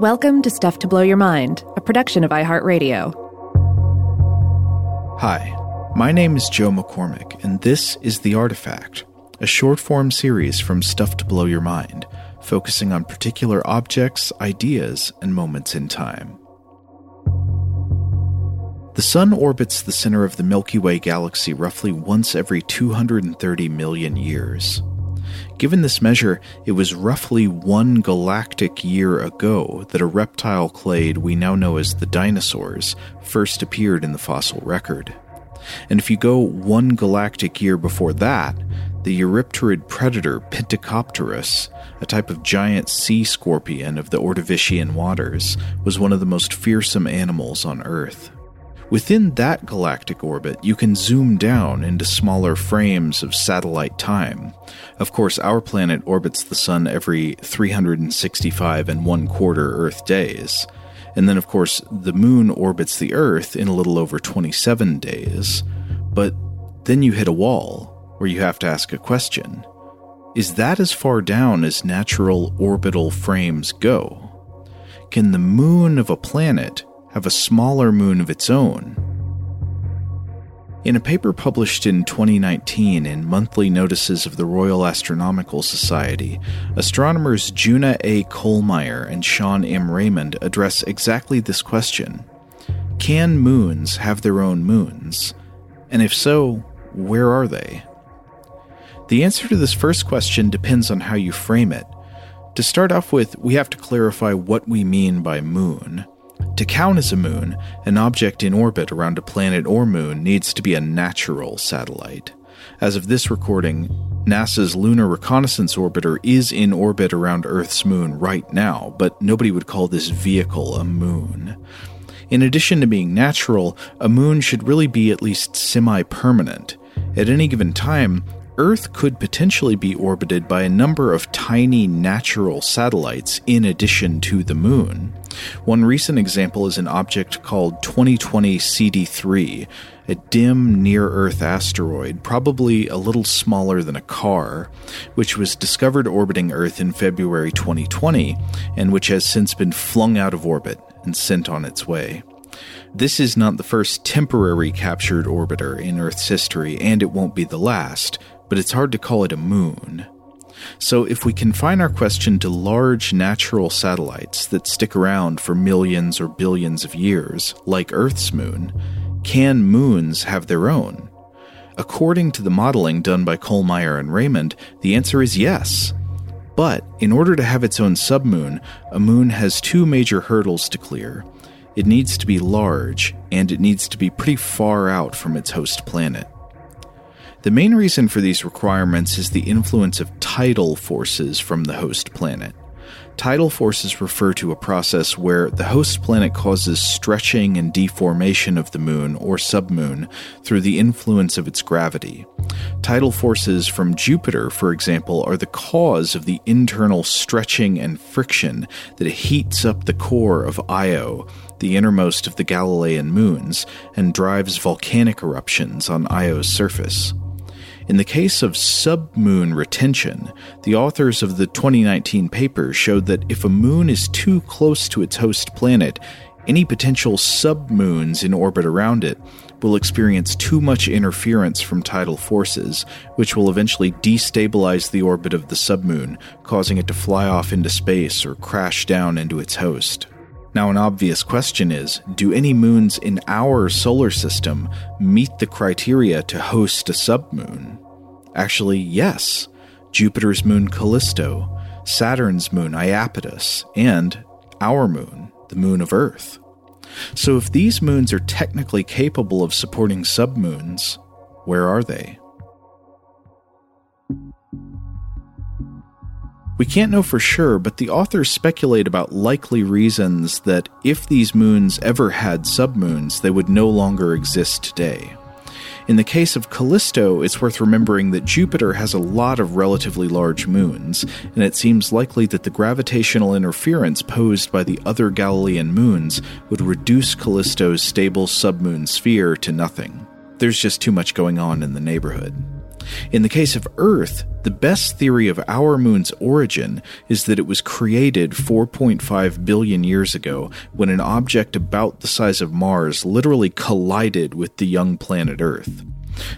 Welcome to Stuff to Blow Your Mind, a production of iHeartRadio. Hi, my name is Joe McCormick, and this is The Artifact, a short form series from Stuff to Blow Your Mind, focusing on particular objects, ideas, and moments in time. The Sun orbits the center of the Milky Way galaxy roughly once every 230 million years. Given this measure, it was roughly one galactic year ago that a reptile clade we now know as the dinosaurs first appeared in the fossil record. And if you go one galactic year before that, the Eurypterid predator Pentecopterus, a type of giant sea scorpion of the Ordovician waters, was one of the most fearsome animals on Earth. Within that galactic orbit, you can zoom down into smaller frames of satellite time. Of course, our planet orbits the Sun every 365 and one quarter Earth days. And then, of course, the Moon orbits the Earth in a little over 27 days. But then you hit a wall where you have to ask a question Is that as far down as natural orbital frames go? Can the moon of a planet have a smaller moon of its own. In a paper published in 2019 in Monthly Notices of the Royal Astronomical Society, astronomers Juna A. Kollmeier and Sean N. Raymond address exactly this question Can moons have their own moons? And if so, where are they? The answer to this first question depends on how you frame it. To start off with, we have to clarify what we mean by moon. To count as a moon, an object in orbit around a planet or moon needs to be a natural satellite. As of this recording, NASA's Lunar Reconnaissance Orbiter is in orbit around Earth's moon right now, but nobody would call this vehicle a moon. In addition to being natural, a moon should really be at least semi permanent. At any given time, Earth could potentially be orbited by a number of tiny natural satellites in addition to the Moon. One recent example is an object called 2020 CD3, a dim near Earth asteroid, probably a little smaller than a car, which was discovered orbiting Earth in February 2020 and which has since been flung out of orbit and sent on its way. This is not the first temporary captured orbiter in Earth's history, and it won't be the last, but it's hard to call it a moon. So, if we confine our question to large natural satellites that stick around for millions or billions of years, like Earth's moon, can moons have their own? According to the modeling done by Kollmeier and Raymond, the answer is yes. But in order to have its own submoon, a moon has two major hurdles to clear. It needs to be large, and it needs to be pretty far out from its host planet. The main reason for these requirements is the influence of tidal forces from the host planet. Tidal forces refer to a process where the host planet causes stretching and deformation of the moon or submoon through the influence of its gravity. Tidal forces from Jupiter, for example, are the cause of the internal stretching and friction that heats up the core of Io, the innermost of the Galilean moons, and drives volcanic eruptions on Io's surface. In the case of submoon retention, the authors of the 2019 paper showed that if a moon is too close to its host planet, any potential submoons in orbit around it will experience too much interference from tidal forces, which will eventually destabilize the orbit of the submoon, causing it to fly off into space or crash down into its host. Now, an obvious question is do any moons in our solar system meet the criteria to host a submoon? Actually, yes. Jupiter's moon Callisto, Saturn's moon Iapetus, and our moon, the moon of Earth. So, if these moons are technically capable of supporting submoons, where are they? We can't know for sure, but the authors speculate about likely reasons that if these moons ever had submoons, they would no longer exist today. In the case of Callisto, it's worth remembering that Jupiter has a lot of relatively large moons, and it seems likely that the gravitational interference posed by the other Galilean moons would reduce Callisto's stable submoon sphere to nothing. There's just too much going on in the neighborhood. In the case of Earth, the best theory of our moon's origin is that it was created 4.5 billion years ago when an object about the size of Mars literally collided with the young planet Earth.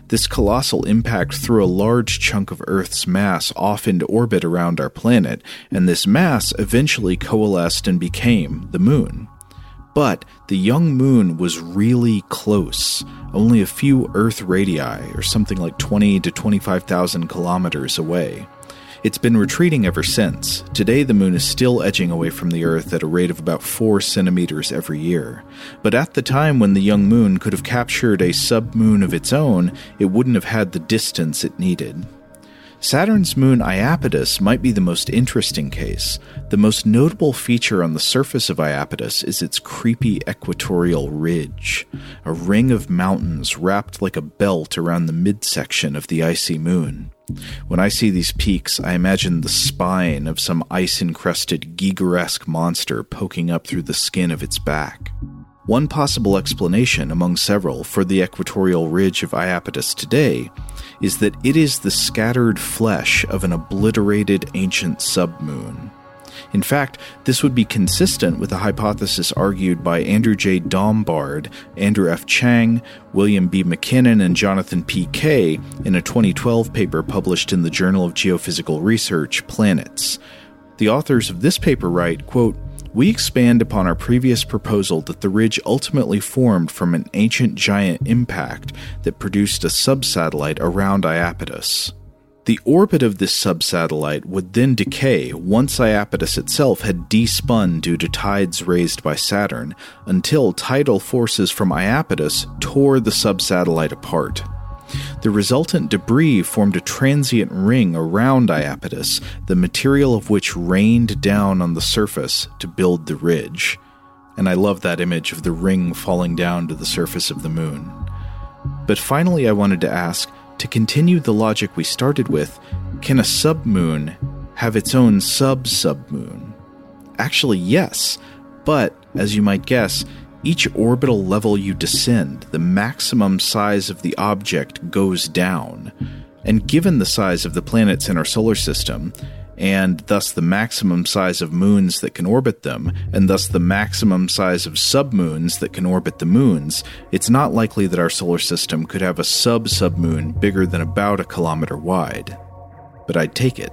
This colossal impact threw a large chunk of Earth's mass off into orbit around our planet, and this mass eventually coalesced and became the Moon. But the young moon was really close, only a few Earth radii, or something like 20 to 25,000 kilometers away. It's been retreating ever since. Today, the moon is still edging away from the Earth at a rate of about 4 centimeters every year. But at the time when the young moon could have captured a submoon of its own, it wouldn't have had the distance it needed. Saturn's moon Iapetus might be the most interesting case. The most notable feature on the surface of Iapetus is its creepy equatorial ridge, a ring of mountains wrapped like a belt around the midsection of the icy moon. When I see these peaks, I imagine the spine of some ice encrusted Gigeresque monster poking up through the skin of its back. One possible explanation, among several, for the equatorial ridge of Iapetus today is that it is the scattered flesh of an obliterated ancient submoon. In fact, this would be consistent with the hypothesis argued by Andrew J. Dombard, Andrew F. Cheng, William B. McKinnon, and Jonathan P. Kay in a 2012 paper published in the Journal of Geophysical Research, Planets. The authors of this paper write, quote, we expand upon our previous proposal that the ridge ultimately formed from an ancient giant impact that produced a subsatellite around Iapetus. The orbit of this subsatellite would then decay once Iapetus itself had despun due to tides raised by Saturn, until tidal forces from Iapetus tore the subsatellite apart. The resultant debris formed a transient ring around Iapetus, the material of which rained down on the surface to build the ridge. And I love that image of the ring falling down to the surface of the moon. But finally, I wanted to ask to continue the logic we started with, can a submoon have its own sub submoon? Actually, yes, but as you might guess, each orbital level you descend, the maximum size of the object goes down. And given the size of the planets in our solar system, and thus the maximum size of moons that can orbit them, and thus the maximum size of submoons that can orbit the moons, it's not likely that our solar system could have a sub submoon bigger than about a kilometer wide. But I'd take it.